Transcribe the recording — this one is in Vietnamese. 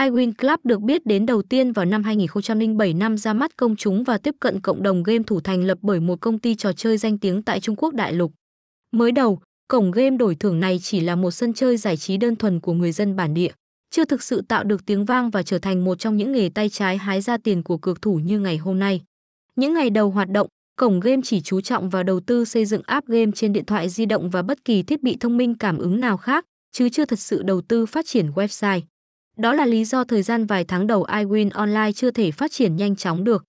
iWin Club được biết đến đầu tiên vào năm 2007 năm ra mắt công chúng và tiếp cận cộng đồng game thủ thành lập bởi một công ty trò chơi danh tiếng tại Trung Quốc đại lục. Mới đầu, cổng game đổi thưởng này chỉ là một sân chơi giải trí đơn thuần của người dân bản địa, chưa thực sự tạo được tiếng vang và trở thành một trong những nghề tay trái hái ra tiền của cược thủ như ngày hôm nay. Những ngày đầu hoạt động, cổng game chỉ chú trọng vào đầu tư xây dựng app game trên điện thoại di động và bất kỳ thiết bị thông minh cảm ứng nào khác, chứ chưa thật sự đầu tư phát triển website. Đó là lý do thời gian vài tháng đầu iWin Online chưa thể phát triển nhanh chóng được.